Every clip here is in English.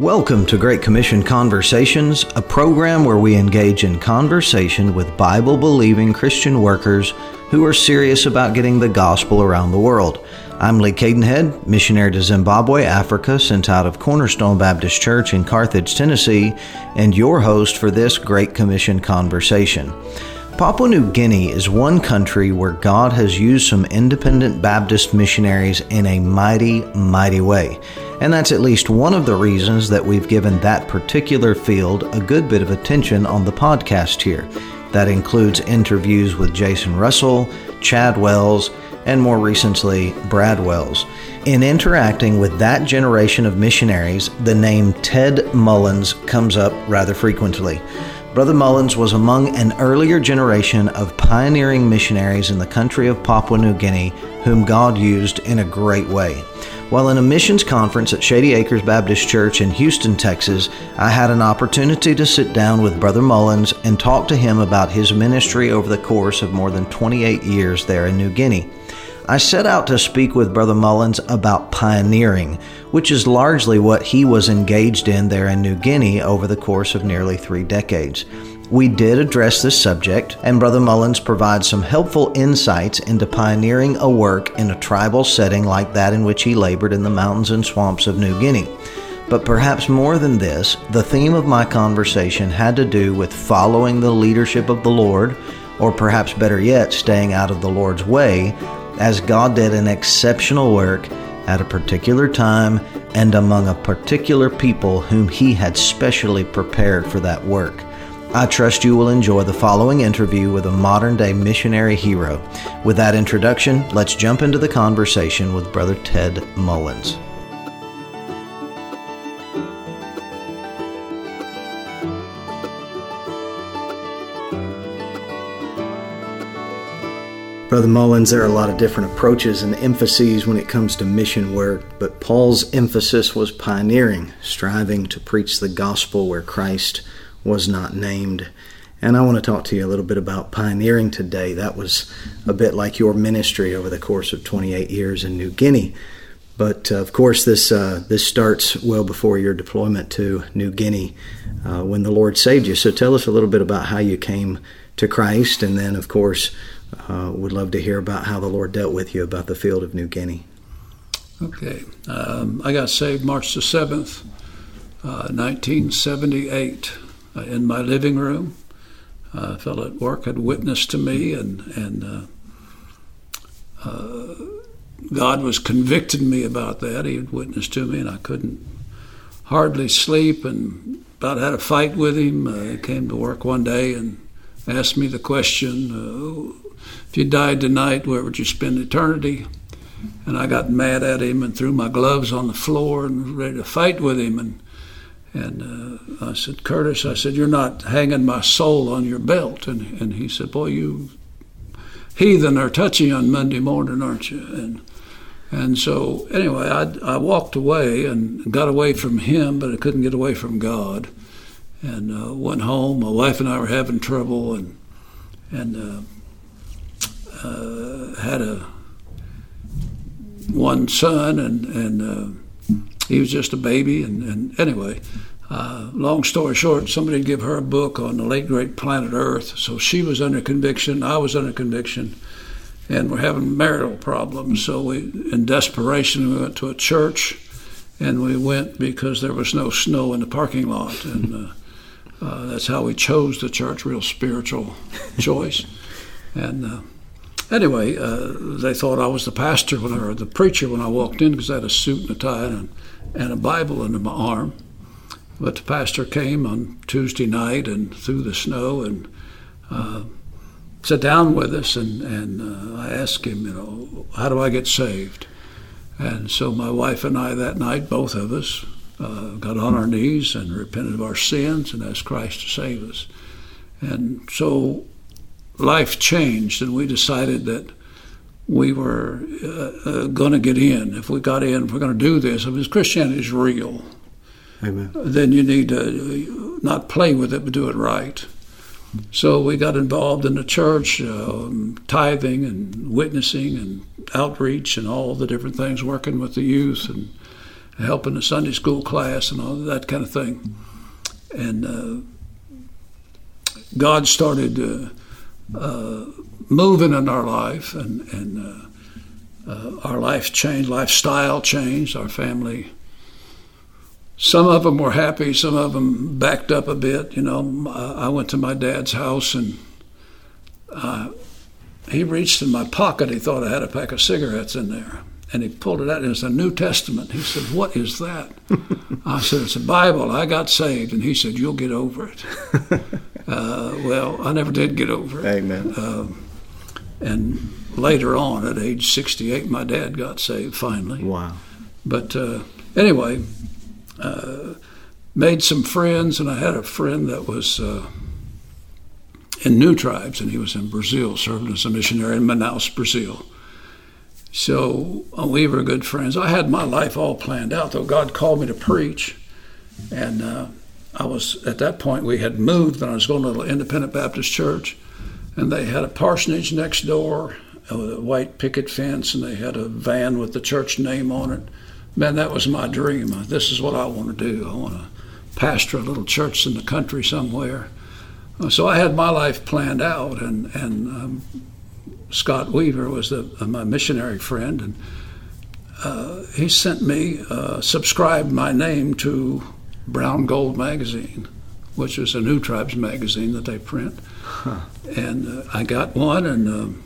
Welcome to Great Commission Conversations, a program where we engage in conversation with Bible believing Christian workers who are serious about getting the gospel around the world. I'm Lee Cadenhead, missionary to Zimbabwe, Africa, sent out of Cornerstone Baptist Church in Carthage, Tennessee, and your host for this Great Commission conversation. Papua New Guinea is one country where God has used some independent Baptist missionaries in a mighty, mighty way. And that's at least one of the reasons that we've given that particular field a good bit of attention on the podcast here. That includes interviews with Jason Russell, Chad Wells, and more recently, Brad Wells. In interacting with that generation of missionaries, the name Ted Mullins comes up rather frequently. Brother Mullins was among an earlier generation of pioneering missionaries in the country of Papua New Guinea whom God used in a great way. While in a missions conference at Shady Acres Baptist Church in Houston, Texas, I had an opportunity to sit down with Brother Mullins and talk to him about his ministry over the course of more than 28 years there in New Guinea. I set out to speak with Brother Mullins about pioneering, which is largely what he was engaged in there in New Guinea over the course of nearly three decades. We did address this subject, and Brother Mullins provides some helpful insights into pioneering a work in a tribal setting like that in which he labored in the mountains and swamps of New Guinea. But perhaps more than this, the theme of my conversation had to do with following the leadership of the Lord, or perhaps better yet, staying out of the Lord's way, as God did an exceptional work at a particular time and among a particular people whom He had specially prepared for that work. I trust you will enjoy the following interview with a modern day missionary hero. With that introduction, let's jump into the conversation with Brother Ted Mullins. Brother Mullins, there are a lot of different approaches and emphases when it comes to mission work, but Paul's emphasis was pioneering, striving to preach the gospel where Christ was not named. And I want to talk to you a little bit about pioneering today. That was a bit like your ministry over the course of 28 years in New Guinea. But uh, of course, this uh, this starts well before your deployment to New Guinea, uh, when the Lord saved you. So tell us a little bit about how you came to Christ, and then, of course, uh, would love to hear about how the Lord dealt with you about the field of New Guinea. Okay, um, I got saved March the seventh, 1978. Uh, in my living room. A fellow at work had witnessed to me, and and uh, uh, God was convicting me about that. He had witnessed to me, and I couldn't hardly sleep, and about had a fight with him. Uh, he came to work one day and asked me the question, uh, "If you died tonight, where would you spend eternity?" And I got mad at him and threw my gloves on the floor and was ready to fight with him. And and uh, I said, Curtis, I said, you're not hanging my soul on your belt. And, and he said, boy, you heathen are touchy on Monday morning, aren't you? And and so anyway, I, I walked away and got away from him, but I couldn't get away from God. And uh, went home. My wife and I were having trouble, and and uh, uh, had a one son, and and uh, he was just a baby. And, and anyway, uh, long story short, somebody gave her a book on the late great planet Earth. So she was under conviction. I was under conviction, and we're having marital problems. So we, in desperation, we went to a church, and we went because there was no snow in the parking lot, and uh, uh, that's how we chose the church. Real spiritual choice, and. Uh, anyway, uh, they thought I was the pastor when I, or the preacher when I walked in because I had a suit and a tie and and a Bible under my arm. But the pastor came on Tuesday night and through the snow and uh, sat down with us, and, and uh, I asked him, you know, how do I get saved? And so my wife and I that night, both of us, uh, got on our knees and repented of our sins and asked Christ to save us. And so life changed, and we decided that we were uh, uh, going to get in. If we got in, if we're going to do this, if Christianity is real, Amen. then you need to not play with it, but do it right. So we got involved in the church, um, tithing and witnessing and outreach and all the different things, working with the youth and helping the Sunday school class and all that kind of thing. And uh, God started uh, uh, moving in our life, and, and uh, uh, our life changed, lifestyle changed, our family. Some of them were happy, some of them backed up a bit. You know, I went to my dad's house and uh, he reached in my pocket. He thought I had a pack of cigarettes in there and he pulled it out. It was a New Testament. He said, "What is that?" I said, "It's a Bible. I got saved." And he said, "You'll get over it." uh, well, I never did get over it. Amen. Um, and later on, at age 68, my dad got saved finally. Wow. But uh, anyway, uh, made some friends, and I had a friend that was uh, in New Tribes, and he was in Brazil, serving as a missionary in Manaus, Brazil. So uh, we were good friends. I had my life all planned out, though God called me to preach. And uh, I was, at that point, we had moved and I was going to an independent Baptist church. And they had a parsonage next door with a white picket fence, and they had a van with the church name on it. Man, that was my dream. This is what I want to do. I want to pastor a little church in the country somewhere. So I had my life planned out, and, and um, Scott Weaver was the, uh, my missionary friend, and uh, he sent me, uh, subscribed my name to Brown Gold magazine, which is a New Tribes magazine that they print. Huh. And uh, I got one, and um,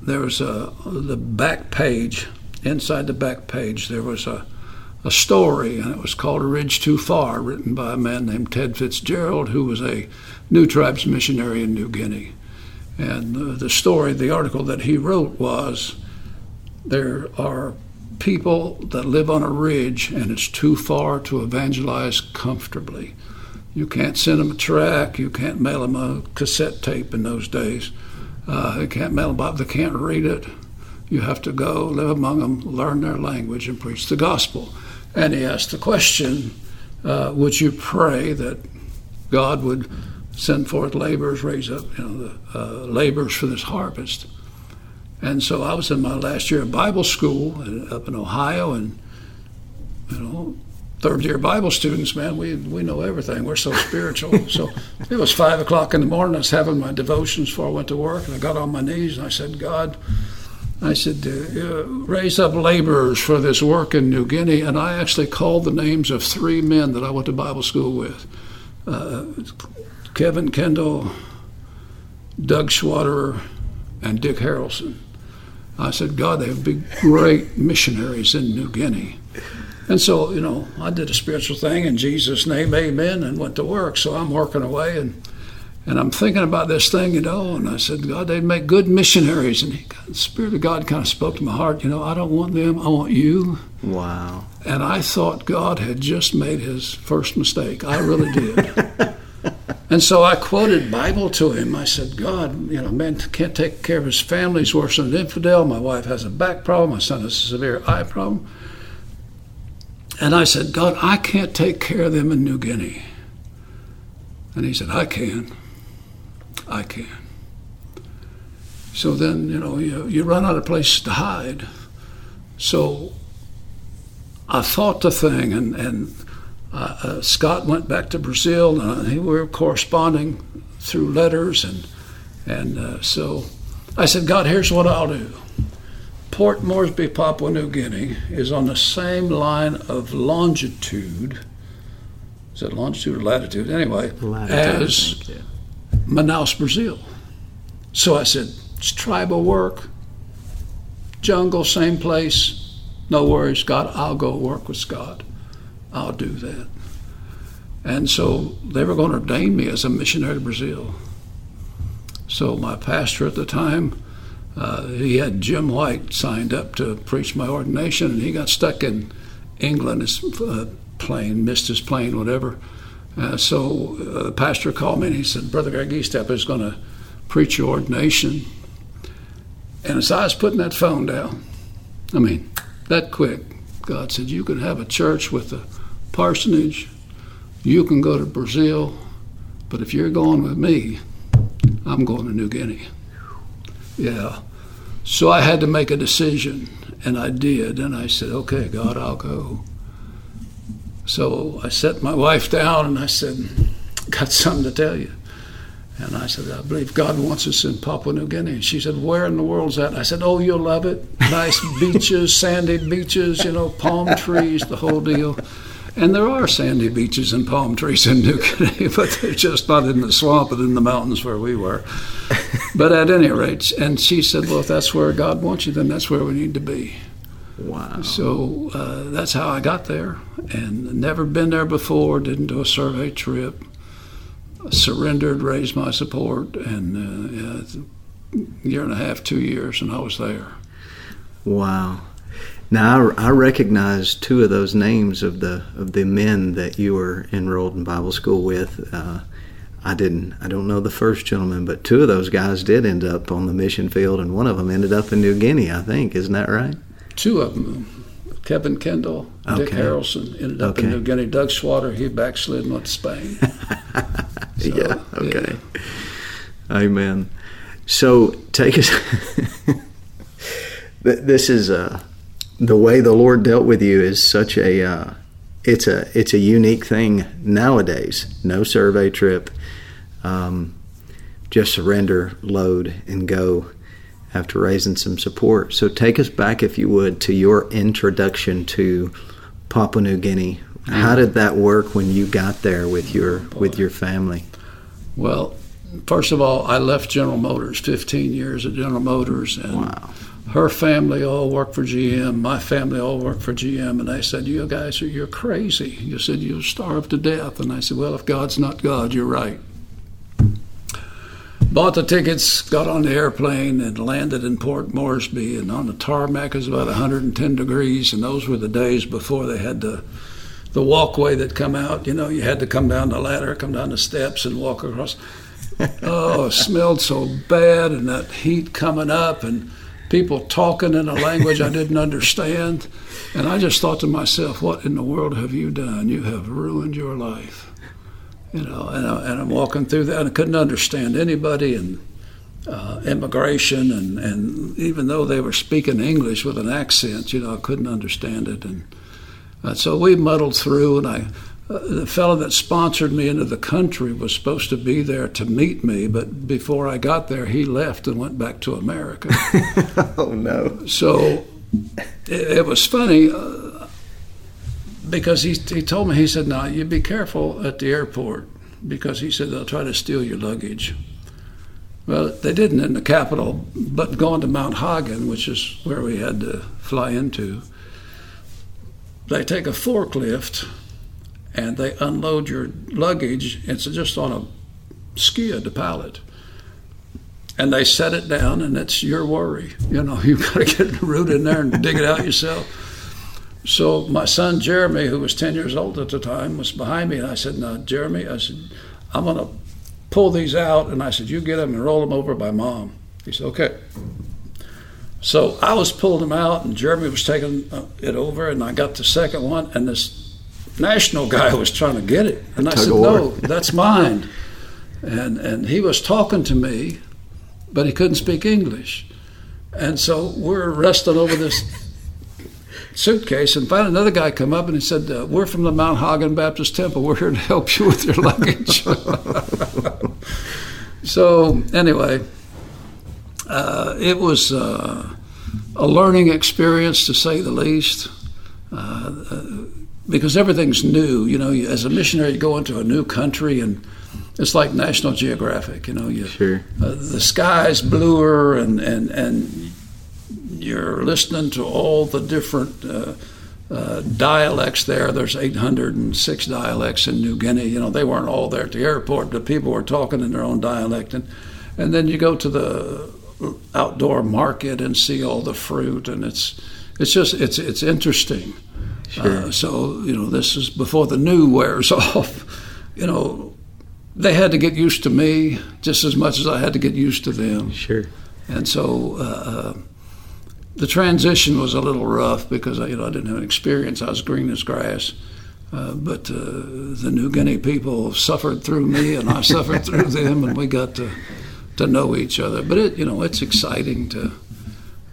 there was a, the back page. Inside the back page, there was a, a story, and it was called A Ridge Too Far, written by a man named Ted Fitzgerald, who was a New Tribes missionary in New Guinea. And uh, the story, the article that he wrote was there are people that live on a ridge and it's too far to evangelize comfortably. You can't send them a track, you can't mail them a cassette tape in those days. Uh, you can't mail them up, they can't read it. You have to go, live among them, learn their language, and preach the gospel. And he asked the question uh, Would you pray that God would send forth laborers, raise up you know, the uh, laborers for this harvest. And so I was in my last year of Bible school up in Ohio, and you know, third year Bible students, man, we we know everything. We're so spiritual. so it was five o'clock in the morning. I was having my devotions before I went to work, and I got on my knees and I said, God. I said, uh, raise up laborers for this work in New Guinea. And I actually called the names of three men that I went to Bible school with uh, Kevin Kendall, Doug Schwaderer, and Dick Harrelson. I said, God, they would be great missionaries in New Guinea. And so, you know, I did a spiritual thing in Jesus' name, amen, and went to work. So I'm working away and and I'm thinking about this thing, you know, and I said, God, they'd make good missionaries. And he, the Spirit of God kind of spoke to my heart, you know, I don't want them, I want you. Wow. And I thought God had just made his first mistake. I really did. And so I quoted Bible to him. I said, God, you know, man can't take care of his family. He's worse than an infidel. My wife has a back problem. My son has a severe eye problem. And I said, God, I can't take care of them in New Guinea. And he said, I can. I can. So then, you know, you, you run out of places to hide. So I thought the thing, and, and uh, uh, Scott went back to Brazil, and we were corresponding through letters, and and uh, so I said, God, here's what I'll do. Port Moresby, Papua New Guinea, is on the same line of longitude. Is it longitude or latitude? Anyway, latitude, as think, yeah. Manaus, Brazil. So I said, it's tribal work, jungle, same place, no worries, God, I'll go work with Scott. I'll do that. And so they were going to ordain me as a missionary to Brazil. So my pastor at the time, uh, he had Jim White signed up to preach my ordination, and he got stuck in England. His uh, plane missed his plane, whatever. Uh, so uh, the pastor called me and he said, Brother Greg Eastep is going to preach your ordination. And as I was putting that phone down, I mean, that quick, God said, You can have a church with a parsonage, you can go to Brazil, but if you're going with me, I'm going to New Guinea. Yeah. So I had to make a decision. and I did. And I said, okay, God, I'll go. So I set my wife down and I said, got something to tell you. And I said, I believe God wants us in Papua New Guinea. And she said, Where in the world's that? I said, Oh, you'll love it. Nice beaches, sandy beaches, you know, palm trees, the whole deal. And there are sandy beaches and palm trees in New Guinea, but they're just not in the swamp and in the mountains where we were. But at any rate, and she said, Well, if that's where God wants you, then that's where we need to be. Wow. So uh, that's how I got there, and never been there before. Didn't do a survey trip. Surrendered, raised my support, and uh, yeah, a year and a half, two years, and I was there. Wow. Now I, I recognize two of those names of the of the men that you were enrolled in Bible school with. Uh, I didn't. I don't know the first gentleman, but two of those guys did end up on the mission field, and one of them ended up in New Guinea. I think, isn't that right? Two of them, Kevin Kendall, Dick Okay. Harrelson, ended up in New Guinea. Doug Swatter, he backslid and went to Spain. So, yeah. Okay. Amen. So take us. This is uh, the way the Lord dealt with you is such a. Uh, it's a it's a unique thing nowadays. No survey trip. Um, just surrender, load, and go after raising some support. So take us back, if you would, to your introduction to Papua New Guinea. How did that work when you got there with your with your family? Well, first of all, I left General Motors, 15 years at General Motors, and Wow. Her family all worked for GM. My family all worked for GM, and they said, "You guys are you're crazy." You said you'll starve to death, and I said, "Well, if God's not God, you're right." Bought the tickets, got on the airplane, and landed in Port Moresby. And on the tarmac, it was about 110 degrees, and those were the days before they had the the walkway that come out. You know, you had to come down the ladder, come down the steps, and walk across. oh, it smelled so bad, and that heat coming up, and people talking in a language I didn't understand. And I just thought to myself, what in the world have you done? You have ruined your life. You know, and, I, and I'm walking through that, and I couldn't understand anybody, and uh, immigration, and, and even though they were speaking English with an accent, you know, I couldn't understand it. And uh, so we muddled through, and I, uh, the fellow that sponsored me into the country was supposed to be there to meet me, but before I got there, he left and went back to America. oh no. so it, it was funny uh, because he, he told me, he said, now you be careful at the airport because he said they'll try to steal your luggage. Well, they didn't in the capital, but going to Mount Hagen, which is where we had to fly into, they take a forklift and they unload your luggage. It's just on a skid, a pallet. And they set it down, and it's your worry. You know, you've got to get the root in there and dig it out yourself. So my son Jeremy, who was 10 years old at the time, was behind me, and I said, "Now, Jeremy, I said, I'm going to pull these out," and I said, "You get them and roll them over by mom." He said, "Okay." So I was pulling them out, and Jeremy was taking uh, it over, and I got the second one, and this national guy was trying to get it, and I said, "No, that's mine." And and he was talking to me, but he couldn't speak English, and so we're wrestling over this suitcase, and finally another guy come up and he said, uh, "We're from the Mount Hagen Baptist Temple. We're here to help you with your luggage." so anyway, uh, it was uh, a learning experience to say the least. Uh, uh, because everything's new, you know. As a missionary, you go into a new country, and it's like National Geographic. You know, you Sure. uh, the sky's bluer and, and, and you're listening to all the different uh, uh, dialects there. There's 806 dialects in New Guinea. You know, they weren't all there at the airport. The people were talking in their own dialect. And, and then you go to the outdoor market and see all the fruit, and it's, it's just, it's, it's interesting. Uh, so, you know, this is before the new wears off. You know, they had to get used to me just as much as I had to get used to them. Sure. And so uh, the transition was a little rough because you know I didn't have an experience. I was green as grass. Uh, but uh, the New Guinea people suffered through me, and I suffered through them, and we got to to know each other. But it, you know, it's exciting to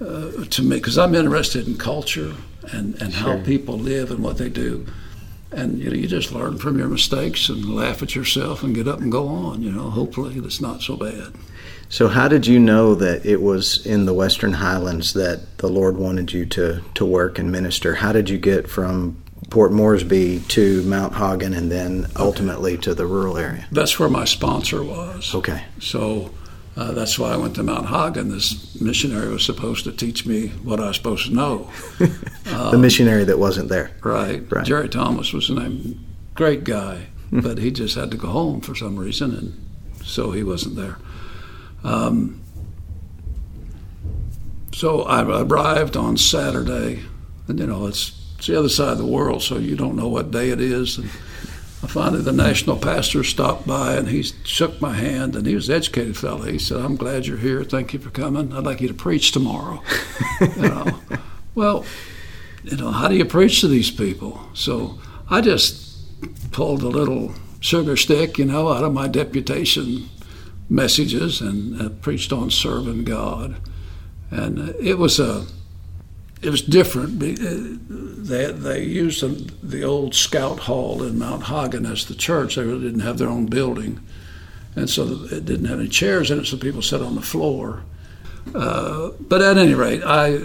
uh, to me because I'm interested in culture and, and Sure. how people live and what they do. And you know, you just learn from your mistakes and laugh at yourself and get up and go on. You know, hopefully it's not so bad. So, how did you know that it was in the Western Highlands that the Lord wanted you to, to work and minister? How did you get from Port Moresby to Mount Hagen and then ultimately to the rural area? That's where my sponsor was. Okay. So uh, that's why I went to Mount Hagen. This missionary was supposed to teach me what I was supposed to know. the missionary that wasn't there. Right. Right. Jerry Thomas was the name. Great guy, but he just had to go home for some reason, and so he wasn't there. Um, so I arrived on Saturday, and you know it's, it's the other side of the world, so you don't know what day it is. And finally, the national pastor stopped by, and he shook my hand, and he was an educated fellow. He said, "I'm glad you're here. Thank you for coming. I'd like you to preach tomorrow." you know, well, you know, how do you preach to these people? So I just pulled a little sugar stick, you know, out of my deputation messages and uh, preached on serving God. And uh, it was a, it was different. Uh, They they used the, old Scout Hall in Mount Hagen as the church. They really didn't have their own building, and so it didn't have any chairs in it. So people sat on the floor. Uh, but at any rate, I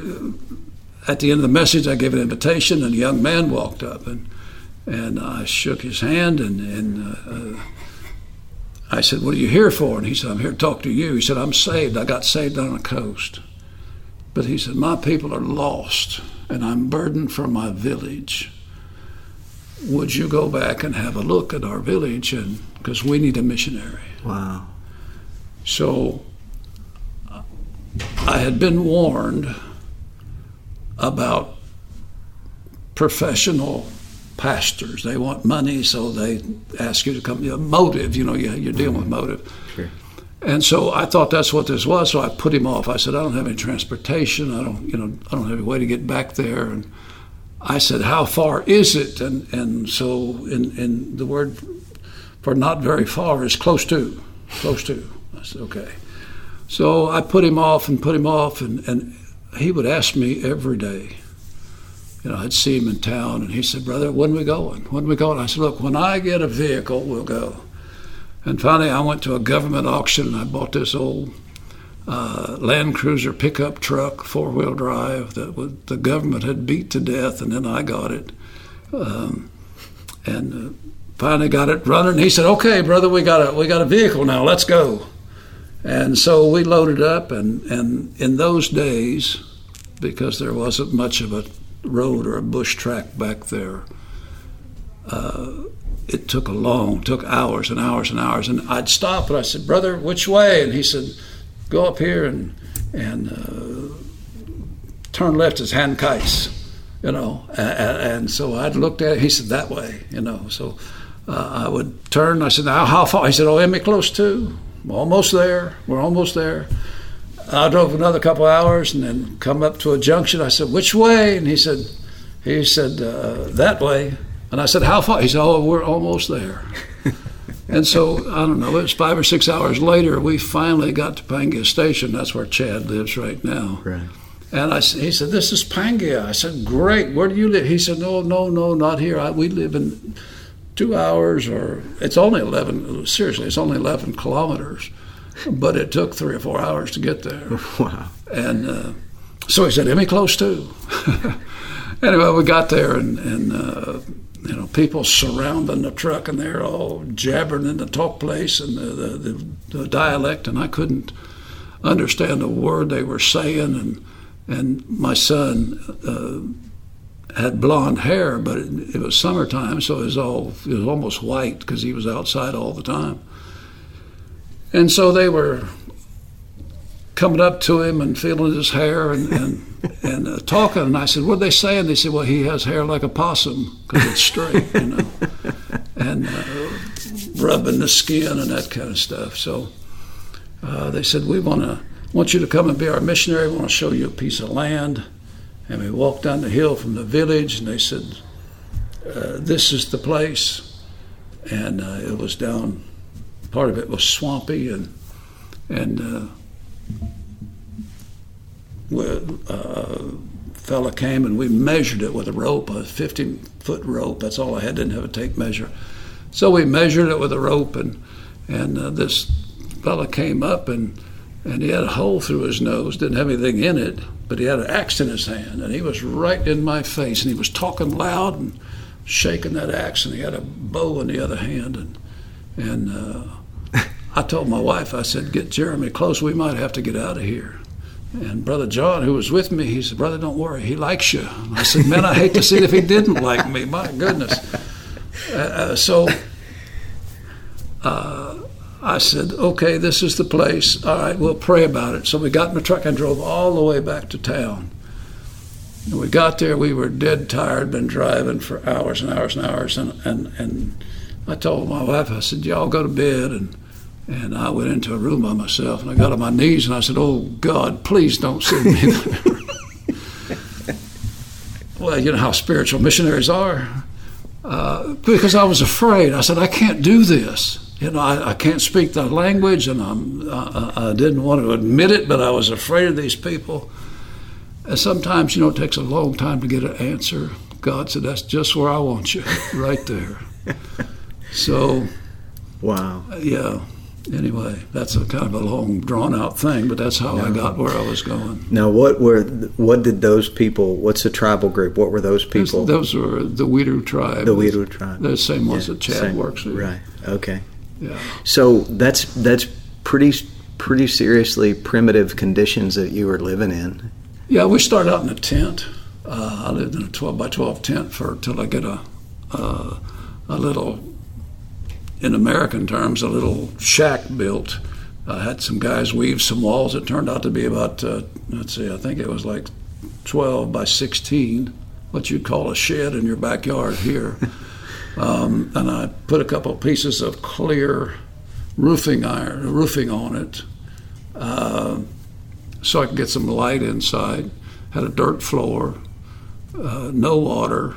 at the end of the message, I gave an invitation, and a young man walked up, and and I shook his hand, and and uh, I said, "What are you here for?" And he said, "I'm here to talk to you." He said, "I'm saved. I got saved on the coast." But he said, My people are lost, and I'm burdened for my village. Would you go back and have a look at our village? And because we need a missionary. Wow. So I had been warned about professional pastors. They want money, so they ask you to come. You know, motive, you know, you- you're dealing with motive. Sure. And so I thought that's what this was. So I put him off. I said, I don't have any transportation. I don't, you know, I don't have any way to get back there. And I said, How far is it? And and so in in the word for not very far is close to, close to. I said, okay. So I put him off and put him off, and, and he would ask me every day. You know, I'd see him in town, and he said, Brother, when we going? When we going? I said, Look, when I get a vehicle, we'll go. And finally, I went to a government auction, and I bought this old uh, Land Cruiser pickup truck, four wheel drive, that was, the government had beat to death, and then I got it. Um, and uh, finally got it running. He said, "Okay, brother, we got a we got a vehicle now. Let's go." And so we loaded up, and and in those days, because there wasn't much of a road or a bush track back there, uh, it took a long, took hours and hours and hours. And I'd stop, and I said, "Brother, which way?" And he said, "Go up here and and uh, turn left as Handkites." You know, and, and so I'd looked at it. He said, "That way," you know. So uh, I would turn. I said, "Now, how far?" He said, "Oh, am I close to? We're almost there. We're almost there." I drove another couple hours and then come up to a junction. I said, "Which way?" And he said, "He said uh, that way." And I said, "How far?" He said, "Oh, we're almost there." and so I don't know. It was five or six hours later. We finally got to Pangia Station. That's where Chad lives right now. Right. And I, he said, "This is Pangia." I said, "Great. Where do you live?" He said, "No, no, no, not here. I, we live in two hours, or it's only eleven. Seriously, it's only eleven kilometers, but it took three or four hours to get there." Wow. And uh, so he said, "Am I close too?" anyway, we got there, and, and uh, you know, people surrounding the truck, and they're all jabbering in the Tok Pisin and the, the, the, the dialect, and I couldn't understand a word they were saying. And and my son uh, had blonde hair, but it, it was summertime, so it was all it was almost white because he was outside all the time. And so they were coming up to him and feeling his hair and and, and uh, talking. And I said, "What are they saying?" They said, "Well, he has hair like a possum because it's straight, you know, and uh, rubbing the skin and that kind of stuff." So uh, they said, "We want to want you to come and be our missionary. We want to show you a piece of land." And we walked down the hill from the village, and they said, uh, "This is the place." And uh, it was down. Part of it was swampy and and. Uh, fella came and we measured it with a rope, a 15 foot rope. That's all I had. Didn't have a tape measure. So we measured it with a rope, and and uh, this fella came up and and he had a hole through his nose. Didn't have anything in it, but he had an axe in his hand, and he was right in my face, and he was talking loud and shaking that axe, and he had a bow in the other hand, and and. Uh, I told my wife, I said, get Jeremy close. We might have to get out of here. And Brother John, who was with me, he said, Brother, don't worry. He likes you. I said, Man, I hate to see if he didn't like me. My goodness. Uh, uh, so uh, I said, Okay, this is the place. All right, we'll pray about it. So we got in the truck and drove all the way back to town. And we got there, we were dead tired, been driving for hours and hours and hours. And, and, and I told my wife, I said, Y'all go to bed. And and I went into a room by myself and I got on my knees and I said, Oh God, please don't send me there. well, you know how spiritual missionaries are. Uh, because I was afraid. I said, I can't do this. You know, I, I can't speak the language and I'm, I, I didn't want to admit it, but I was afraid of these people. And sometimes, you know, it takes a long time to get an answer. God said, That's just where I want you, right there. so, wow. Yeah anyway, that's a kind of a long, drawn out thing, but that's how no. I got where I was going. Now, what were what did those people? What's the tribal group? What were those people? Those, those were the Wiru tribe. The Wiru tribe. The same ones yeah, that Chad same, works with. Right. Okay. Yeah. So that's that's pretty pretty seriously primitive conditions that you were living in. Yeah, we started out in a tent. Uh, I lived in a 12 by 12 tent for till I get a uh, a little in American terms, a little shack built. I had some guys weave some walls. It turned out to be about, uh, let's see, I think it was like 12 by 16, what you'd call a shed in your backyard here. um, and I put a couple of pieces of clear roofing iron, roofing on it, uh, so I could get some light inside. Had a dirt floor, uh, no water,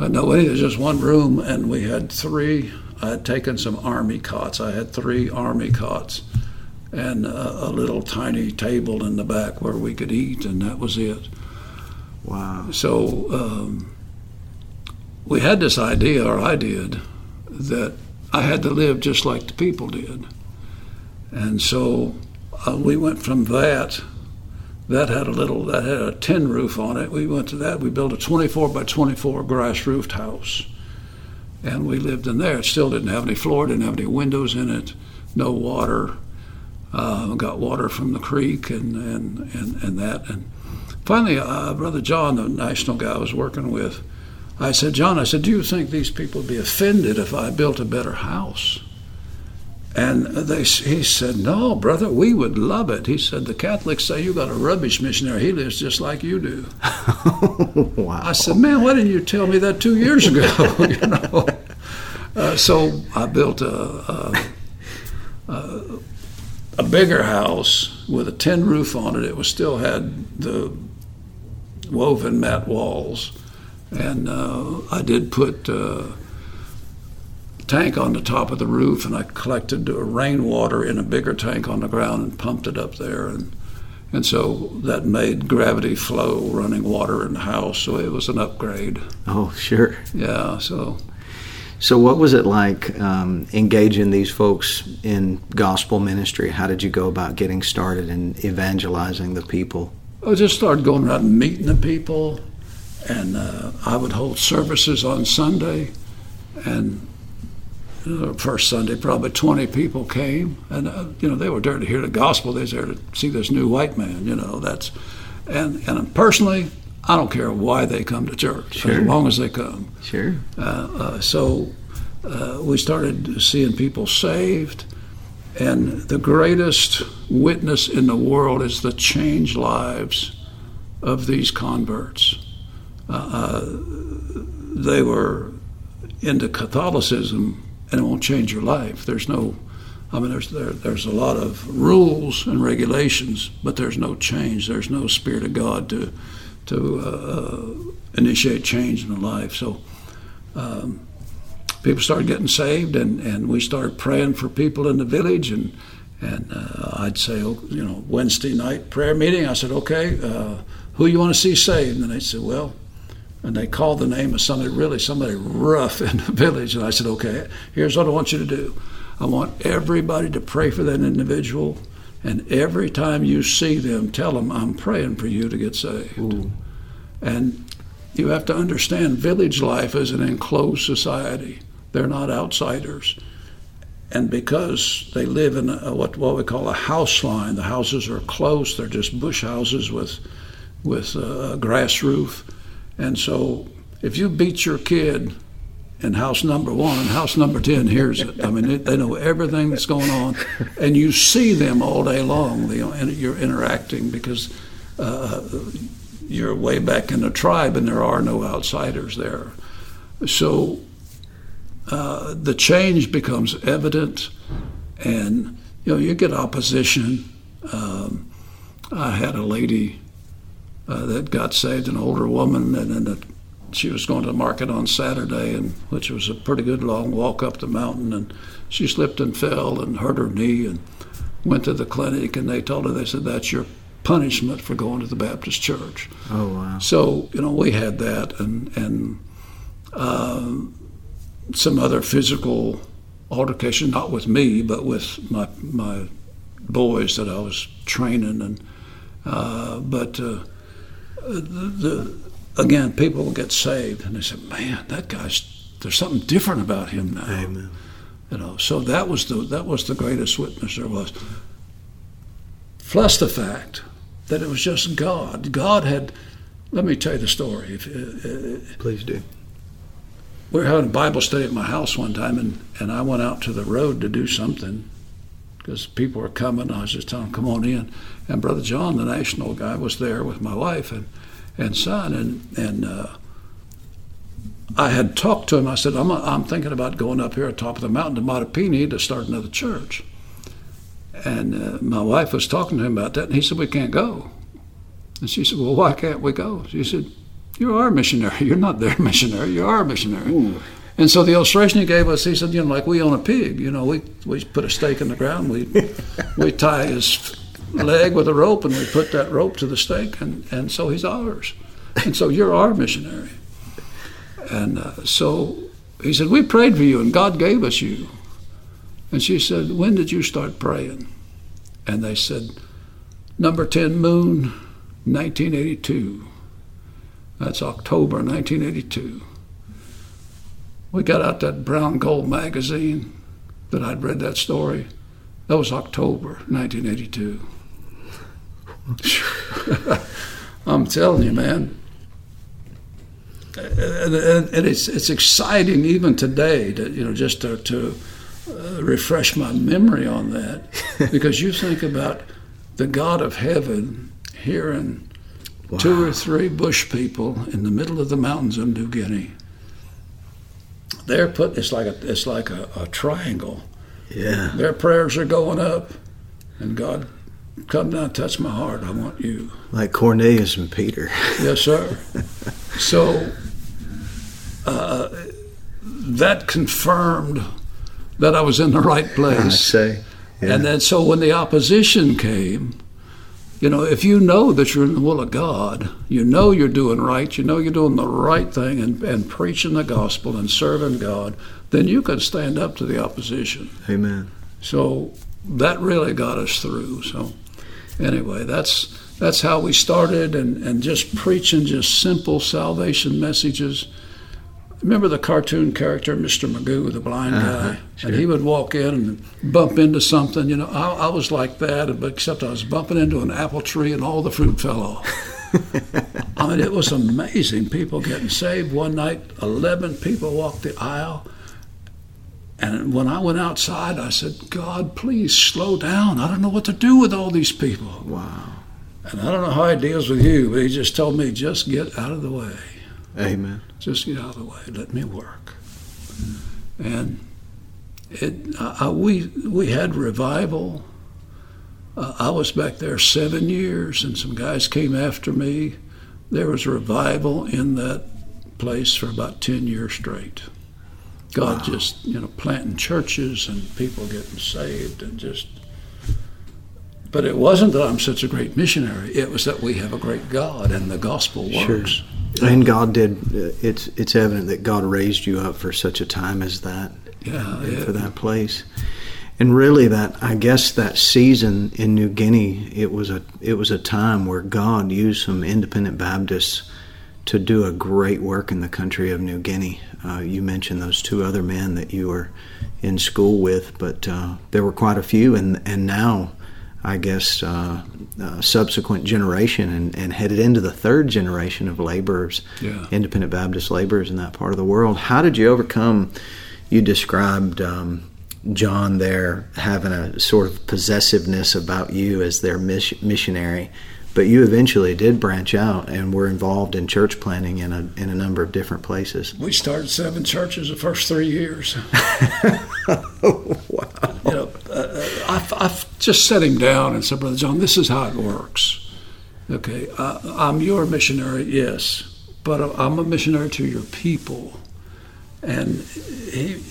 uh, no anything. Just one room, and we had three I had taken some army cots. I had three army cots and a, a, little tiny table in the back where we could eat, and that was it. Wow. So um, we had this idea, or I did, that I had to live just like the people did. And so uh, we went from that. That had a little, that had a tin roof on it. We went to that. We built a 24 by 24 grass roofed house and we lived in there. It still didn't have any floor, didn't have any windows in it, no water. Uh, got water from the creek and, and, and, and that. And finally, uh, Brother John, the national guy I was working with, I said, John, I said, do you think these people would be offended if I built a better house? And they, he said, No, brother, we would love it. He said, The Catholics say you got a rubbish missionary. He lives just like you do. wow. I said, Man, why didn't you tell me that two years ago? you know? Uh, so I built a, a, a, a, bigger house with a tin roof on it. It was still had the woven mat walls. And uh, I did put. Uh, tank on the top of the roof, and I collected rainwater in a bigger tank on the ground and pumped it up there, and and so that made gravity flow running water in the house. So it was an upgrade. Oh, sure. Yeah. So. So, what was it like um, engaging these folks in gospel ministry? How did you go about getting started in evangelizing the people? I just started going around and meeting the people, and uh, I would hold services on Sunday, and first Sunday, probably 20 people came, and uh, you know they were there to hear the gospel. They were there to see this new white man. You know that's, and and personally, I don't care why they come to church sure. as long as they come. Sure. Uh, uh so uh, we started seeing people saved, and the greatest witness in the world is the changed lives of these converts. they were into Catholicism and it won't change your life. There's no, I mean, there's there, there's a lot of rules and regulations, but there's no change. There's no spirit of God to to uh, uh, initiate change in the life. So. Um, people started getting saved, and, and we started praying for people in the village, and and uh, I'd say, oh, you know, Wednesday night prayer meeting. I said, okay, uh, who you want to see saved? And they said, well, and they called the name of somebody really somebody rough in the village. And I said, okay, here's what I want you to do. I want everybody to pray for that individual, and every time you see them, tell them I'm praying for you to get saved. Ooh. And you have to understand, village life is an enclosed society. They're not outsiders and because they live in a, what what we call a house line, the houses are close. They're just bush houses with with a grass roof, and so if you beat your kid in house number one, house number ten hears it. I mean, they know everything that's going on, and you see them all day long. You're interacting because uh, you're way back in the tribe, and there are no outsiders there. So uh, the change becomes evident, and you know you get opposition. Um, I had a lady uh, that got saved, an older woman, and, and she was going to the market on Saturday, and which was a pretty good long walk up the mountain, and she slipped and fell and hurt her knee, and went to the clinic, and they told her they said that's your punishment for going to the Baptist church. Oh wow! So you know we had that, and and. Um, some other physical altercation, not with me, but with my my boys that I was training, and uh, but uh, the, the, again, people get saved, and they say, "Man, that guy's there's something different about him now." Amen. You know, so that was the that was the greatest witness there was. Plus the fact that it was just God. God had. Let me tell you the story. If, uh, Please do we were having a Bible study at my house one time, and, and I went out to the road to do something because people were coming. I was just telling them, come on in. And Brother John, the national guy, was there with my wife and, and son. And, and uh, I had talked to him. I said, I'm, I'm thinking about going up here at top of the mountain to Matapini to start another church. And uh, my wife was talking to him about that, and he said, We can't go. And she said, Well, why can't we go? She said, you are a missionary. You're not their missionary. You are a missionary. Ooh. And so the illustration he gave us, he said, you know, like we own a pig. You know, we we put a stake in the ground. We we tie his leg with a rope, and we put that rope to the stake, and and so he's ours. And so you're our missionary. And uh, so he said, we prayed for you, and God gave us you. And she said, when did you start praying? And they said, number ten moon, 1982. That's October 1982. We got out that brown gold magazine that I'd read that story. That was October 1982. I'm telling you, man. And, and, it's it's exciting even today to you know just to, to uh, refresh my memory on that because you think about the God of heaven here in Wow. Two or three bush people in the middle of the mountains of New Guinea. They're put. It's like a. It's like a, a triangle. Yeah. Their prayers are going up, and God, come down, touch my heart. I want you. Like Cornelius and Peter. yes, sir. so uh, that confirmed that I was in the right place. I say. Yeah. And then, so when the opposition came, you know, if you know that you're in the will of God, you know you're doing right, you know you're doing the right thing and, and preaching the gospel and serving God, then you can stand up to the opposition. Amen. So that really got us through. So anyway, that's that's how we started and, and just preaching just simple salvation messages remember the cartoon character, Mr. Magoo, the blind uh-huh, guy? Sure. And he would walk in and bump into something. You know, I, I, was like that, but except I was bumping into an apple tree and all the fruit fell off. I mean, it was amazing. People getting saved. One night, 11 people walked the aisle. And when I went outside, I said, God, please slow down. I don't know what to do with all these people. Wow. And I don't know how he deals with you, but he just told me, just get out of the way. Amen. Just get out of the way. Let me work. And it, I, we we had revival. Uh, I was back there seven years, and some guys came after me. There was revival in that place for about ten years straight. God wow. just you know planting churches and people getting saved and just But it wasn't that I'm such a great missionary. It was that we have a great God and the gospel works. Sure. And God did. Uh, it's it's evident that God raised you up for such a time as that. Yeah, yeah. For that place. And really, that I guess that season in New Guinea, it was a it was a time where God used some independent Baptists to do a great work in the country of New Guinea. Uh, you mentioned those two other men that you were in school with, but uh, there were quite a few, and and now I guess, uh, uh, subsequent generation and, and, headed into the third generation of laborers, yeah. independent Baptist laborers in that part of the world. How did you overcome? You described um, John there having a sort of possessiveness about you as their missionary, but you eventually did branch out and were involved in church planting in a in a number of different places. We started seven churches the first three years. wow! You know, uh, I, I just set him down and said, Brother John, this is how it works. Okay, I, I'm your missionary, yes, but I'm a missionary to your people. And he,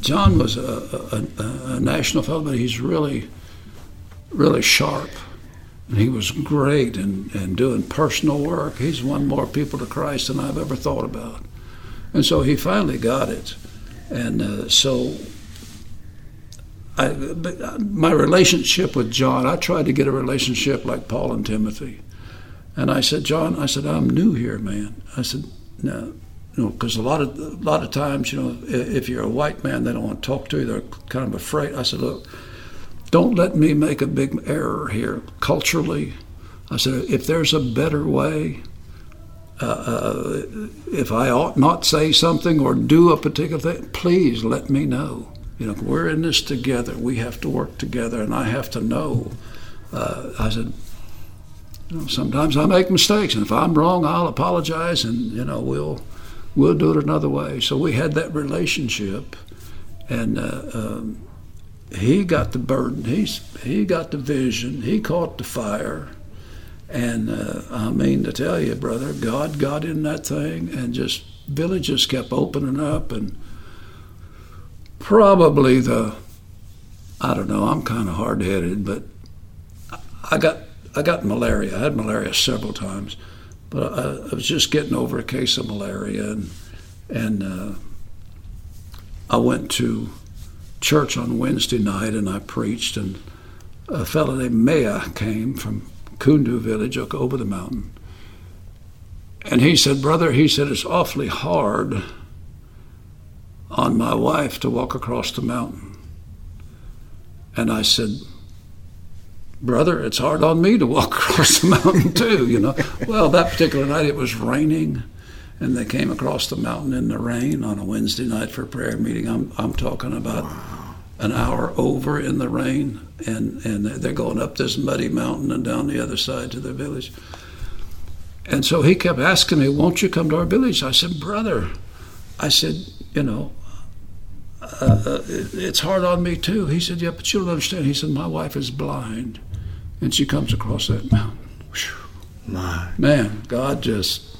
John was a, a, a national fellow, but he's really, really sharp. And he was great in doing personal work. He's won more people to Christ than I've ever thought about. And so he finally got it. And uh, so I, my relationship with John, I tried to get a relationship like Paul and Timothy. And I said, John, I said, I'm new here, man. I said, no, know, because a lot of a lot of times, you know, if you're a white man, they don't want to talk to you. They're kind of afraid. I said, look, don't let me make a big error here culturally. I said, if there's a better way, uh, uh, if I ought not say something or do a particular thing, please let me know. You know, we're in this together. We have to work together, and I have to know. Uh, I said, you know, sometimes I make mistakes, and if I'm wrong, I'll apologize, and you know, we'll we'll do it another way. So we had that relationship, and uh, um, he got the burden. He's he got the vision. He caught the fire, and uh, I mean to tell you, brother, God got in that thing, and just villages kept opening up and probably the I don't know. I'm kind of hard headed, but I got I got malaria. I had malaria several times, but I, I was just getting over a case of malaria, and and uh, I went to church on Wednesday night and I preached, and a fellow named Maya came from Kundu village over the mountain, and he said, "Brother," he said, "it's awfully hard." On my wife to walk across the mountain. And I said, Brother, it's hard on me to walk across the mountain too, you know. Well, that particular night it was raining, and they came across the mountain in the rain on a Wednesday night for prayer meeting. I'm, I'm talking about wow. an hour over in the rain, and, and they're going up this muddy mountain and down the other side to their village. And so he kept asking me, Won't you come to our village? I said, Brother, I said, you know, uh, uh it's hard on me too. He said, yeah, but you don't understand. He said, my wife is blind, and she comes across that mountain. My man, God just,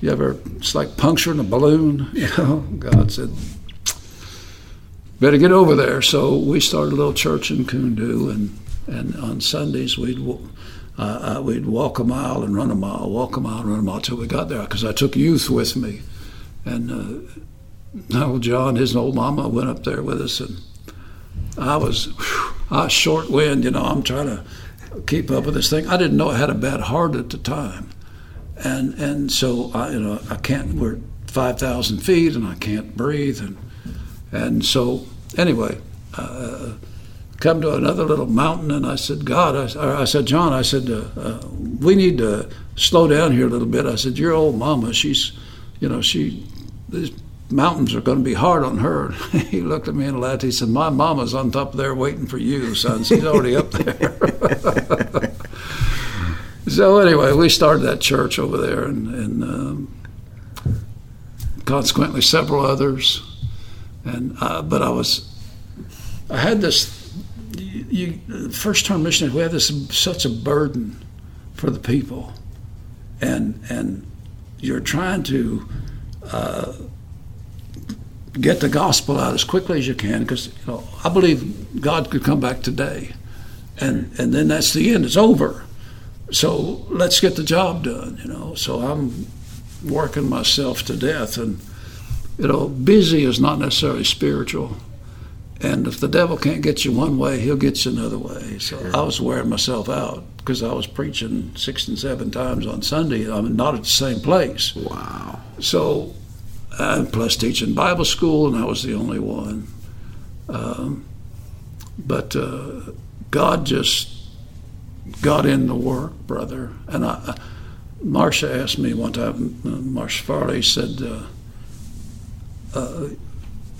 you ever? It's like puncturing a balloon. You know, God said, better get over there. So we started a little church in Kundu, and and on Sundays we'd. Uh, uh, we'd walk a mile and run a mile, walk a mile and run a mile till we got there because I took youth with me. And uh, old John, his old mama went up there with us, and I was, whew, I was short wind. You know, I'm trying to keep up with this thing. I didn't know I had a bad heart at the time, and and so I, you know, I can't. We're five thousand feet, and I can't breathe, and and so anyway. Uh, come to another little mountain, and I said, God, I, I said, John, I said, uh, uh, we need to slow down here a little bit. I said, your old mama, she's, you know, she, mountains are going to be hard on her. he looked at me and laughed. He said, My mama's on top there waiting for you, son. She's already up there. so, anyway, we started that church over there, and, and um, consequently, several others. And uh, But I was, I had this, you, first term missionary, we had this such a burden for the people. And, and you're trying to, uh, get the gospel out as quickly as you can because you know, I believe God could come back today and and then that's the end. It's over. So let's get the job done. You know. So I'm working myself to death, and you know, busy is not necessarily spiritual. And if the devil can't get you one way, he'll get you another way. So sure. I was wearing myself out because I was preaching six and seven times on Sunday. I'm not at the same place. Wow. So, and plus teaching Bible school, and I was the only one. Um, but uh, God just got in the work, brother. And I, Marcia asked me one time, uh, Marcia Farley said, uh, uh,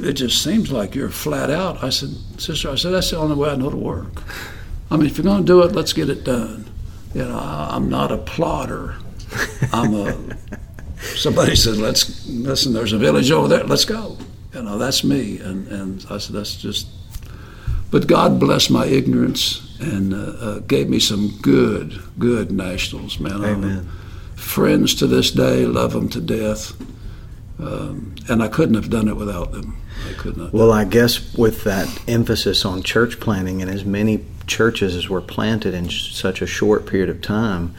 it just seems like you're flat out. I said, Sister, I said, that's the only way I know to work. I mean, if you're going to do it, let's get it done. You know, I'm not a plotter. I'm a. Somebody said, "Let's listen." There's a village over there. Let's go. You know, that's me. And and I said, that's just. But God bless my ignorance and uh, uh, gave me some good, good nationals, man. Amen. friends to this day, love them to death. Um, and I couldn't have done it without them. I could not. Well, I guess with that emphasis on church planting and as many churches as were planted in such a short period of time,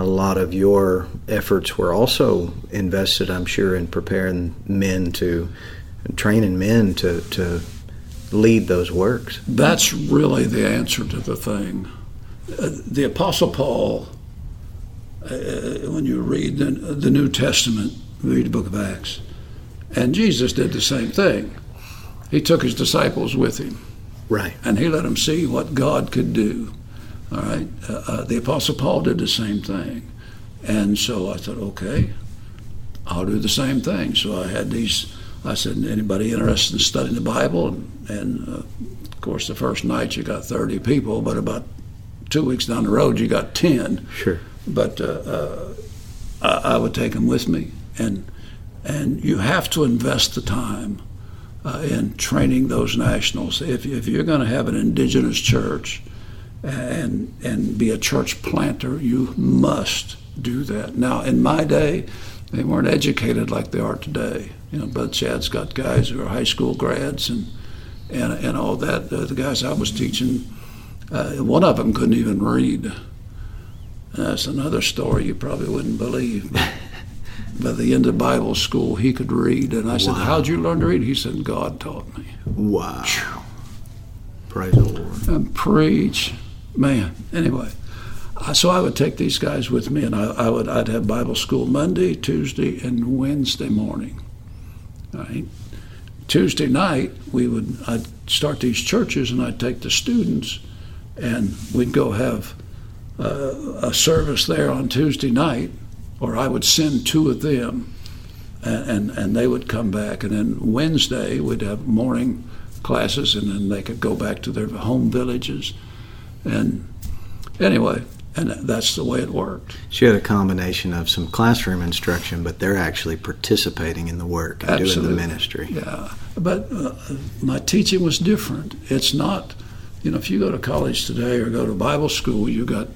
a lot of your efforts were also invested, I'm sure, in preparing men to, training men to, to lead those works. That's really the answer to the thing. Uh, the Apostle Paul, uh, when you read the, the New Testament, read the book of Acts, and Jesus did the same thing. He took his disciples with him. Right. And he let them see what God could do. All right. Uh, uh, the Apostle Paul did the same thing. And so I thought, okay, I'll do the same thing. So I had these, I said, anybody interested in studying the Bible? And, and uh, of course, the first night you got 30 people, but about two weeks down the road you got 10. Sure. But uh, uh, I, I would take them with me. And and you have to invest the time uh, in training those nationals. If, if you're going to have an indigenous church and and be a church planter, you must do that. Now, in my day, they weren't educated like they are today. You know, Bud Chad's got guys who are high school grads and and and all that. Uh, the guys I was teaching, uh, one of them couldn't even read. That's another story you probably wouldn't believe. by the end of Bible school, he could read. And I said. How'd you learn to read? He said, God taught me. Wow. Praise the Lord. And preach. Man, anyway. So I would take these guys with me, and I, I, would I'd have Bible school Monday, Tuesday, and Wednesday morning. Right. Tuesday night, we would I'd start these churches, and I'd take the students, and we'd go have uh, a service there on Tuesday night, or I would send two of them, and, and, and they would come back. And then Wednesday, we'd have morning classes, and then they could go back to their home villages. And anyway, and that's the way it worked. She had a combination of some classroom instruction, but they're actually participating in the work and Absolutely. doing the ministry. Yeah, but uh, my teaching was different. It's not, you know, if you go to college today or go to Bible school, you got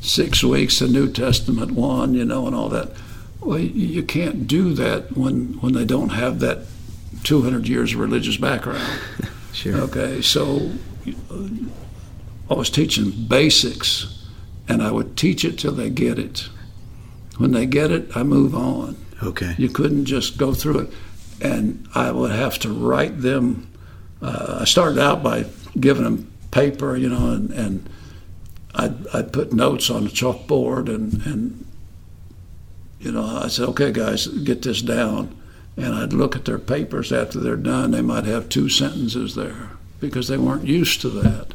six weeks, of New Testament one, you know, and all that. Well, you can't do that when when they don't have that 200 years of religious background. sure. Okay, so uh, I was teaching basics, and I would teach it till they get it. When they get it, I move on. Okay. You couldn't just go through it, and I would have to write them. Uh, I started out by giving them paper, you know, and, and I'd, I'd put notes on the chalkboard and, and you know, I said, okay, guys, get this down. And I'd look at their papers after they're done. They might have two sentences there because they weren't used to that.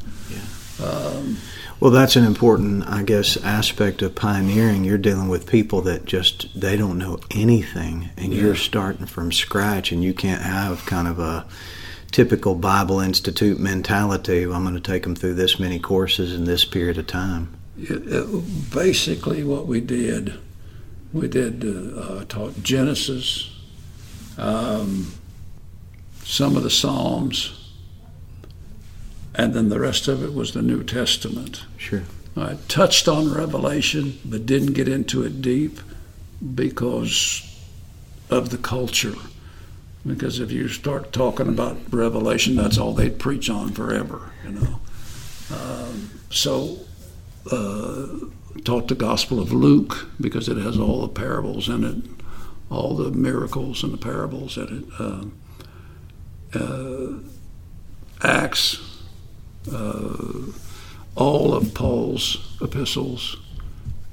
Um, well, that's an important, I guess, aspect of pioneering. You're dealing with people that just they don't know anything, and yeah. you're starting from scratch, and you can't have kind of a typical Bible Institute mentality. I'm going to take them through this many courses in this period of time. It, it, basically, what we did, we did uh, uh, taught Genesis, um, some of the Psalms, and then the rest of it was the New Testament. Sure. I touched on Revelation, but didn't get into it deep because of the culture because if you start talking about Revelation, that's all they'd preach on forever, you know. Um, so, uh, taught the Gospel of Luke because it has all the parables in it, all the miracles and the parables in it. Uh, uh, Acts, all of Paul's epistles,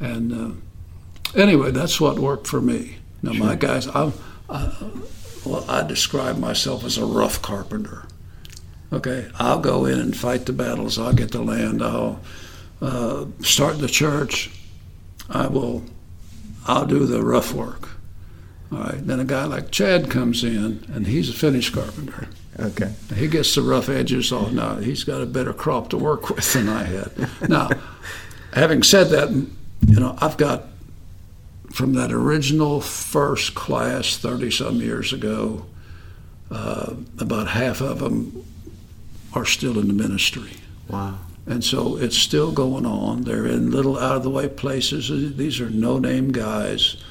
and uh, anyway, that's what worked for me. Now, sure. my guys, I, I, well, I describe myself as a rough carpenter. Okay, I'll go in and fight the battles. I'll get the land. I'll uh, start the church. I will. I'll do the rough work. All right. Then a guy like Chad comes in, and he's a finished carpenter. Okay. He gets the rough edges off. Now he's got a better crop to work with than I had. now, having said that, you know I've got from that original first class 30 some years ago, uh, about half of them are still in the ministry. Wow. And so it's still going on. They're in little out of the way places. These are no name guys.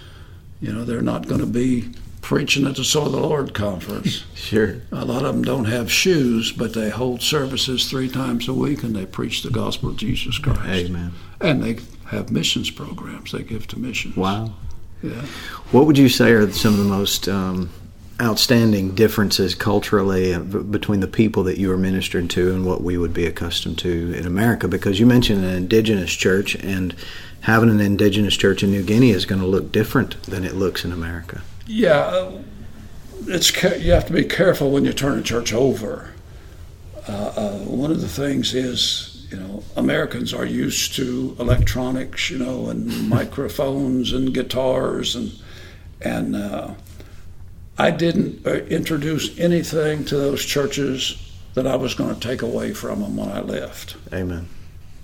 You know, they're not going to be preaching at the Sword of the Lord conference. sure. A lot of them don't have shoes, but they hold services three times a week and they preach the gospel of Jesus Christ. Amen. And they have missions programs they give to missions. Wow. Yeah. What would you say are some of the most um, outstanding differences culturally between the people that you are ministering to and what we would be accustomed to in America? Because you mentioned an indigenous church, and having an indigenous church in New Guinea is going to look different than it looks in America. Yeah, uh, it's you have to be careful when you turn a church over. Uh, uh, one of the things is, you know, Americans are used to electronics, you know, and microphones and guitars and and uh, I didn't uh, introduce anything to those churches that I was going to take away from them when I left. Amen.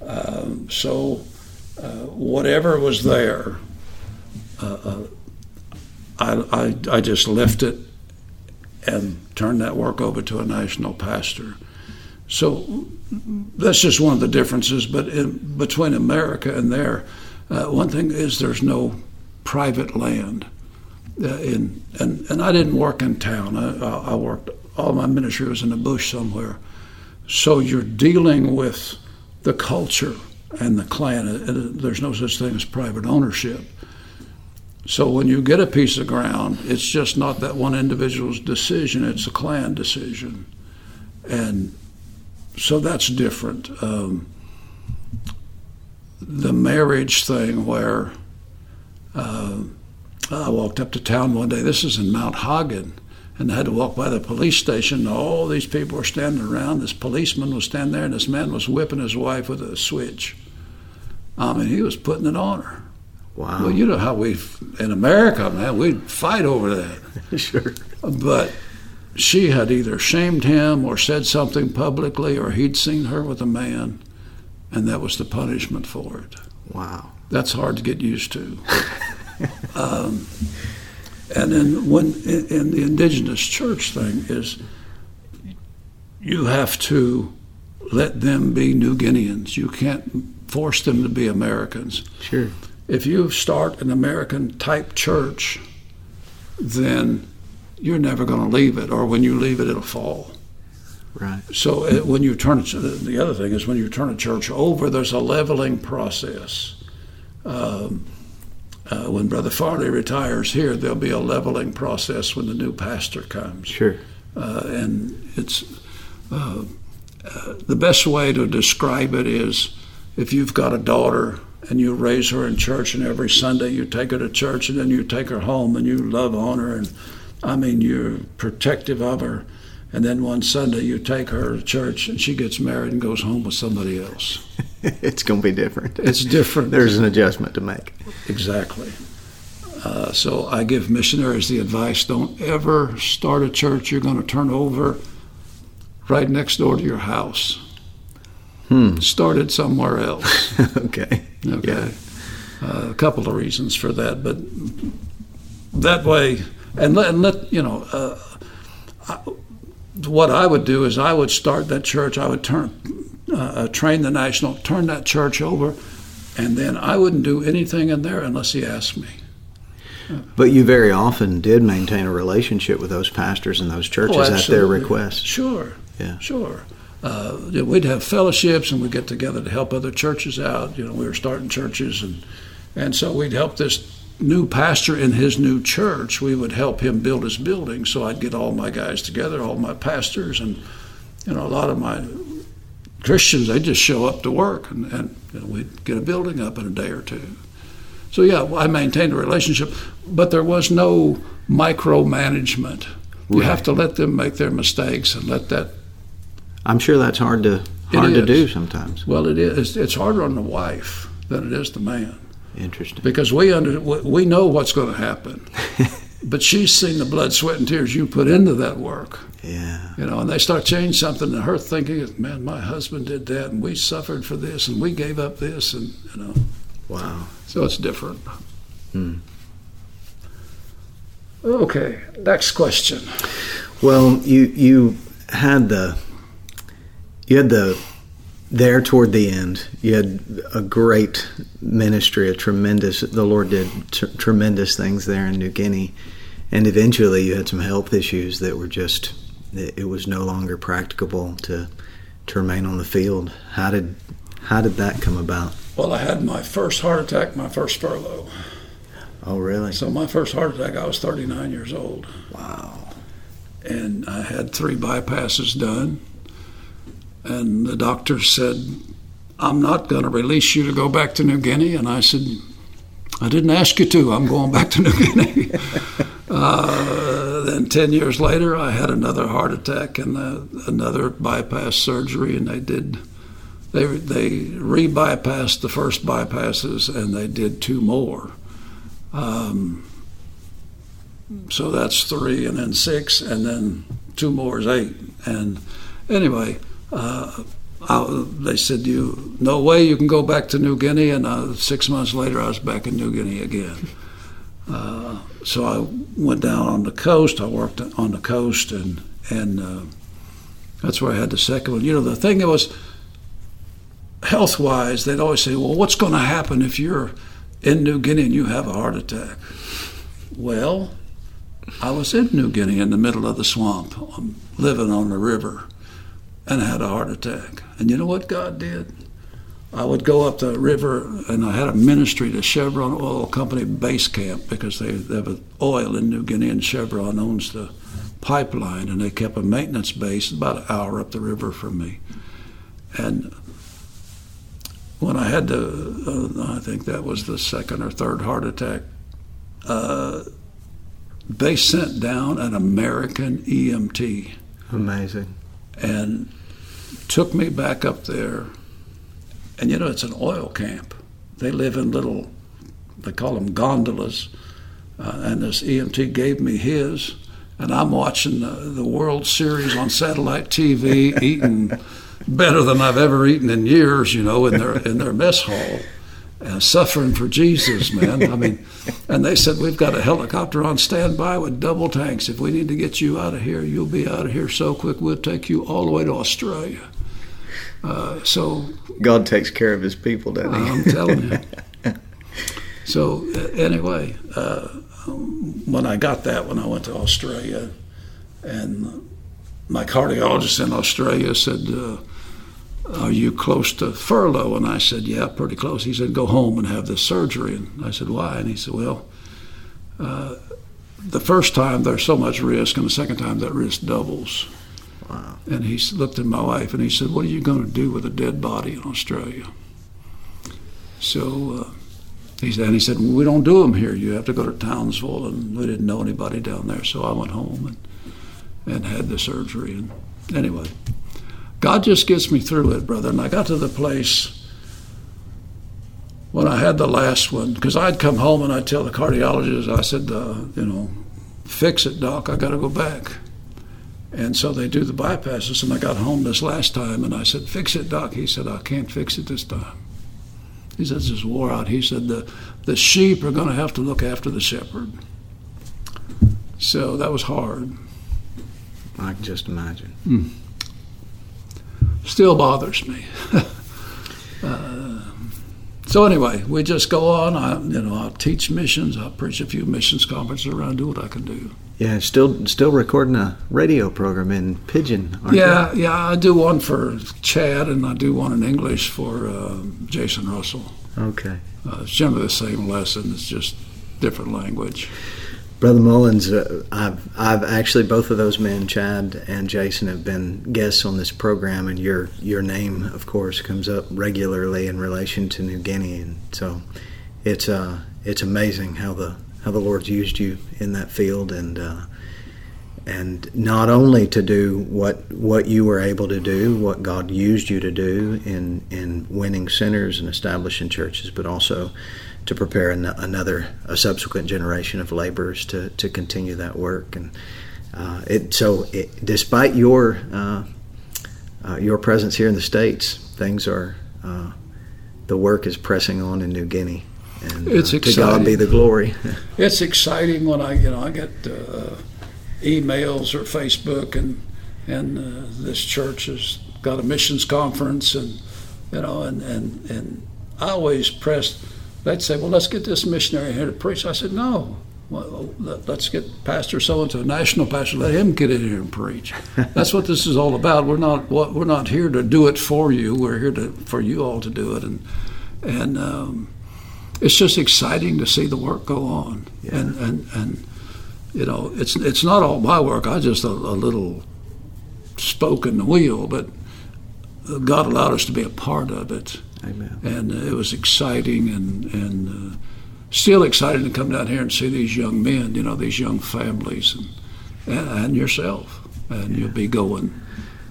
Um, so, uh, whatever was there, uh, uh, I, I, I, just left it and turned that work over to a national pastor. So, that's just one of the differences. But in, between America and there, uh, one thing is there's no private land. Uh, in and, and I didn't work in town. I, I worked all my ministry was in the bush somewhere. So you're dealing with the culture and the clan. Uh, there's no such thing as private ownership. So when you get a piece of ground, it's just not that one individual's decision; it's a clan decision, and so that's different. Um, the marriage thing, where uh, I walked up to town one day. This is in Mount Hagen. And I had to walk by the police station. All these people were standing around. This policeman was standing there, and this man was whipping his wife with a switch. I mean, he was putting it on her. Wow. Well, you know how we, in America, man, we'd fight over that. sure. But she had either shamed him or said something publicly, or he'd seen her with a man, and that was the punishment for it. Wow. That's hard to get used to. um, and then when in, in the indigenous church thing is you have to let them be New Guineans. You can't force them to be Americans. Sure. If you start an American type church, then you're never going to leave it, or when you leave it, it'll fall. Right. So it, when you turn it, the other thing is when you turn a church over, there's a leveling process. Um, uh, when Brother Farley retires here, there'll be a leveling process when the new pastor comes. Sure. Uh, and it's uh, uh, the best way to describe it is if you've got a daughter and you raise her in church, and every Sunday you take her to church, and then you take her home and you love on her, and I mean, you're protective of her. And then one Sunday you take her to church and she gets married and goes home with somebody else. it's going to be different. It's different. There's an adjustment to make. Exactly. Uh, so I give missionaries the advice don't ever start a church you're going to turn over right next door to your house. Hmm. Start it somewhere else. okay. Okay. Yeah. Uh, a couple of reasons for that, but that way, and let, and let you know, uh, I, what I would do is I would start that church. I would turn, uh, uh, train the national, turn that church over, and then I wouldn't do anything in there unless he asked me. But you very often did maintain a relationship with those pastors and those churches oh, at their request. Sure. Yeah. Sure. Uh, we'd have fellowships and we'd get together to help other churches out. You know, we were starting churches, and and so we'd help this new pastor in his new church. We would help him build his building. So I'd get all my guys together, all my pastors, and you know, a lot of my Christians. They just show up to work, and, and you know, we'd get a building up in a day or two. So yeah, I maintained a relationship, but there was no micromanagement. You have to let them make their mistakes and let that I'm sure that's hard to hard to do sometimes. Well, it is. It's harder on the wife than it is the man. Interesting. Because we under we know what's going to happen, but she's seen the blood, sweat, and tears you put into that work. Yeah. You know, and they start changing something, and her thinking, "Man, my husband did that, and we suffered for this, and we gave up this, and you know." Wow. So it's different. Hmm. Okay, next question. Well, you you had the you had the there toward the end. You had a great ministry, a tremendous. The Lord did t- tremendous things there in New Guinea, and eventually you had some health issues that were just. It was no longer practicable to to remain on the field. How did how did that come about? Well, I had my first heart attack, my first furlough. Oh, really? So my first heart attack, I was 39 years old. Wow. And I had three bypasses done. And the doctor said, I'm not going to release you to go back to New Guinea. And I said, I didn't ask you to. I'm going back to New Guinea. uh, then 10 years later, I had another heart attack and uh, another bypass surgery, and they did. They, they re bypassed the first bypasses and they did two more. Um, so that's three, and then six, and then two more is eight. And anyway, uh, I, they said, "You no way you can go back to New Guinea." And uh, six months later, I was back in New Guinea again. Uh, so I went down on the coast. I worked on the coast, and and uh, that's where I had the second one. You know, the thing that was health wise, they'd always say, "Well, what's going to happen if you're in New Guinea and you have a heart attack?" Well, I was in New Guinea in the middle of the swamp, living on the river and I had a heart attack. And you know what God did? I would go up the river, and I had a ministry to Chevron Oil Company base camp because they, they have oil in New Guinea, and Chevron owns the pipeline, and they kept a maintenance base about an hour up the river from me. And when I had the, uh, I think that was the second or third heart attack, uh, they sent down an American EMT. Amazing. And took me back up there. And you know, it's an oil camp. They live in little, they call them gondolas. Uh, and this EMT gave me his. And I'm watching the, the World Series on satellite TV, eating better than I've ever eaten in years, you know, in their, in their mess hall. And suffering for Jesus, man. I mean, and they said, We've got a helicopter on standby with double tanks. If we need to get you out of here, you'll be out of here so quick, we'll take you all the way to Australia. Uh, so God takes care of His people, doesn't He? I'm telling you. so uh, anyway, uh, when I got that, when I went to Australia, and my cardiologist in Australia said, uh, "Are you close to furlough?" And I said, "Yeah, pretty close." He said, "Go home and have this surgery." And I said, "Why?" And he said, "Well." Uh, the first time there's so much risk, and the second time that risk doubles. Wow. And he looked at my wife and he said, What are you going to do with a dead body in Australia? So uh, he said, and he said, well, We don't do them here. You have to go to Townsville. And we didn't know anybody down there. So I went home and, and had the surgery. And anyway, God just gets me through it, brother. And I got to the place when I had the last one, because I'd come home and I'd tell the cardiologist, I said, uh, You know, fix it, doc. I got to go back. And so they do the bypasses. And I got home this last time and I said, Fix it, Doc. He said, I can't fix it this time. He said, This is wore out. He said, The, the sheep are going to have to look after the shepherd. So that was hard. I can just imagine. Mm. Still bothers me. uh, so anyway, we just go on. I, you know, I teach missions. I preach a few missions conferences around. Do what I can do. Yeah, still still recording a radio program in Pidgin. yeah, you? yeah. I do one for Chad, and I do one in English for uh, Jason Russell. Okay. Uh, it's generally the same lesson. It's just different language. Brother Mullins, uh, I've I've actually both of those men, Chad and Jason, have been guests on this program, and your your name, of course, comes up regularly in relation to New Guinea, and so it's uh it's amazing how the how the Lord's used you in that field, and uh, and not only to do what what you were able to do, what God used you to do in in winning sinners and establishing churches, but also to prepare an, another a subsequent generation of laborers to, to continue that work. And uh, it, so it, despite your uh, uh, your presence here in the states things are uh, the work is pressing on in New Guinea. And it's uh, to God be the glory. It's exciting when I you know I get uh, emails or Facebook and and this church has got a missions conference and you know and and, and I always press they'd say, well, let's get this missionary here to preach. I said, no. Well, let's get Pastor so and so, national pastor. Let him get in here and preach. That's what this is all about. We're not we're not here to do it for you. We're here to for you all to do it, and and um, it's just exciting to see the work go on. Yeah. And and and you know, it's it's not all my work. I just a, a little spoke in the wheel, but God allowed us to be a part of it. Amen. And uh, it was exciting and, and uh, still exciting to come down here and see these young men, you know, these young families and, and, and yourself. And yeah. you'll be going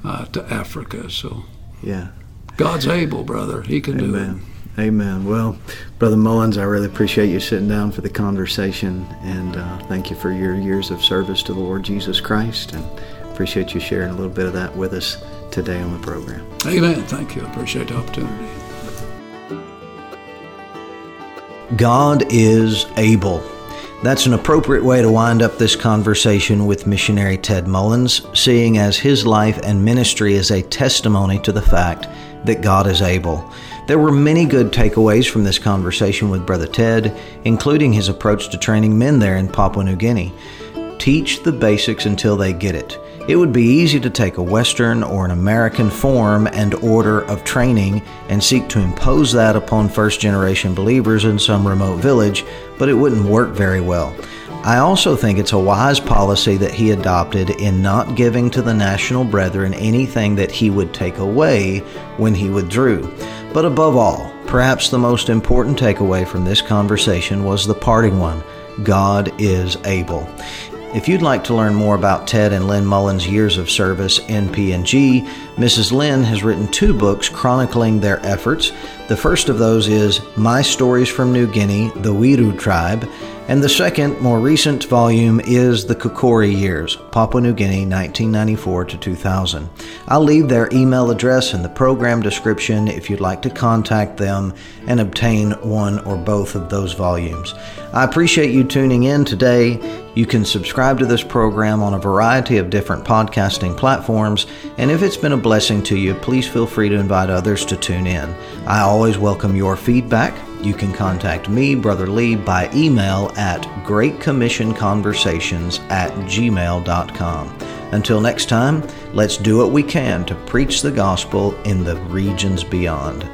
uh, to Africa. So, yeah. God's able, brother. He can Amen. do it. Amen. Amen. Well, Brother Mullins, I really appreciate you sitting down for the conversation, and uh, thank you for your years of service to the Lord Jesus Christ, and appreciate you sharing a little bit of that with us today on the program. Amen. Thank you. I appreciate the opportunity. God is able. That's an appropriate way to wind up this conversation with missionary Ted Mullins, seeing as his life and ministry is a testimony to the fact that God is able. There were many good takeaways from this conversation with Brother Ted, including his approach to training men there in Papua New Guinea. Teach the basics until they get it. It would be easy to take a Western or an American form and order of training and seek to impose that upon first generation believers in some remote village, but it wouldn't work very well. I also think it's a wise policy that he adopted in not giving to the national brethren anything that he would take away when he withdrew. But above all, perhaps the most important takeaway from this conversation was the parting one God is able. If you'd like to learn more about Ted and Lynn Mullins' years of service in PNG, Mrs. Lynn has written two books chronicling their efforts. The first of those is My Stories from New Guinea, the Wiru Tribe, and the second, more recent volume is The Kikori Years, Papua New Guinea, 1994 to 2000. I'll leave their email address in the program description if you'd like to contact them and obtain one or both of those volumes. I appreciate you tuning in today. You can subscribe to this program on a variety of different podcasting platforms, and if it's been a blessing to you, please feel free to invite others to tune in. I always welcome your feedback. You can contact me, Brother Lee, by email at greatcommissionconversations at gmail.com. Until next time, let's do what we can to preach the gospel in the regions beyond.